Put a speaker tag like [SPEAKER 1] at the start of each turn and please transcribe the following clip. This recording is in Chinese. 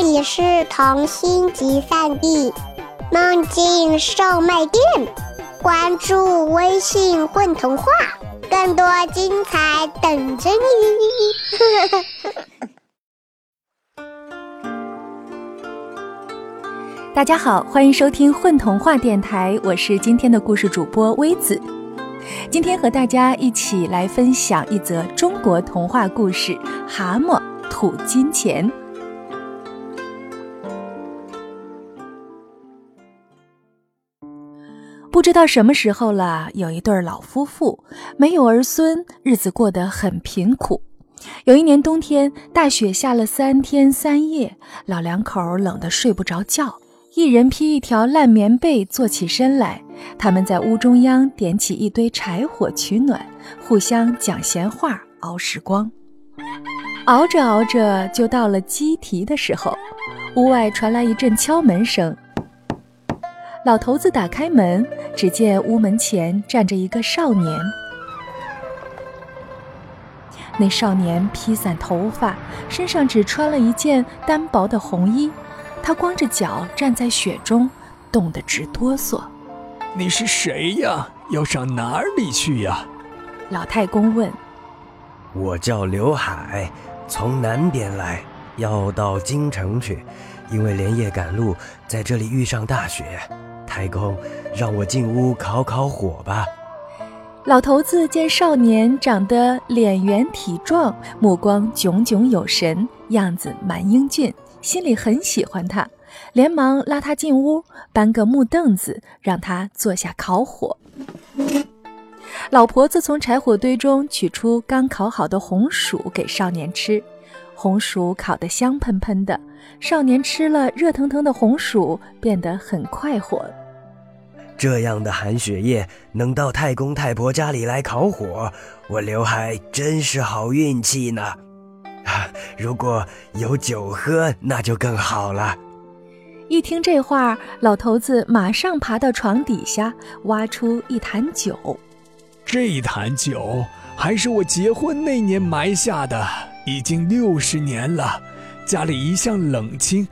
[SPEAKER 1] 这里是童心集散地，梦境售卖店。关注微信“混童话”，更多精彩等着你。
[SPEAKER 2] 大家好，欢迎收听混童话电台，我是今天的故事主播微子。今天和大家一起来分享一则中国童话故事《蛤蟆吐金钱》。不知道什么时候了，有一对老夫妇没有儿孙，日子过得很贫苦。有一年冬天，大雪下了三天三夜，老两口冷得睡不着觉。一人披一条烂棉被，坐起身来。他们在屋中央点起一堆柴火取暖，互相讲闲话，熬时光。熬着熬着，就到了鸡啼的时候。屋外传来一阵敲门声。老头子打开门，只见屋门前站着一个少年。那少年披散头发，身上只穿了一件单薄的红衣。他光着脚站在雪中，冻得直哆嗦。
[SPEAKER 3] 你是谁呀？要上哪里去呀？
[SPEAKER 2] 老太公问。
[SPEAKER 4] 我叫刘海，从南边来，要到京城去，因为连夜赶路，在这里遇上大雪。太公，让我进屋烤烤火吧。
[SPEAKER 2] 老头子见少年长得脸圆体壮，目光炯炯有神，样子蛮英俊。心里很喜欢他，连忙拉他进屋，搬个木凳子，让他坐下烤火。老婆子从柴火堆中取出刚烤好的红薯给少年吃，红薯烤得香喷喷的，少年吃了热腾腾的红薯，变得很快活。
[SPEAKER 4] 这样的寒雪夜能到太公太婆家里来烤火，我刘海真是好运气呢。如果有酒喝，那就更好了。
[SPEAKER 2] 一听这话，老头子马上爬到床底下，挖出一坛酒。
[SPEAKER 3] 这坛酒还是我结婚那年埋下的，已经六十年了。家里一向冷清，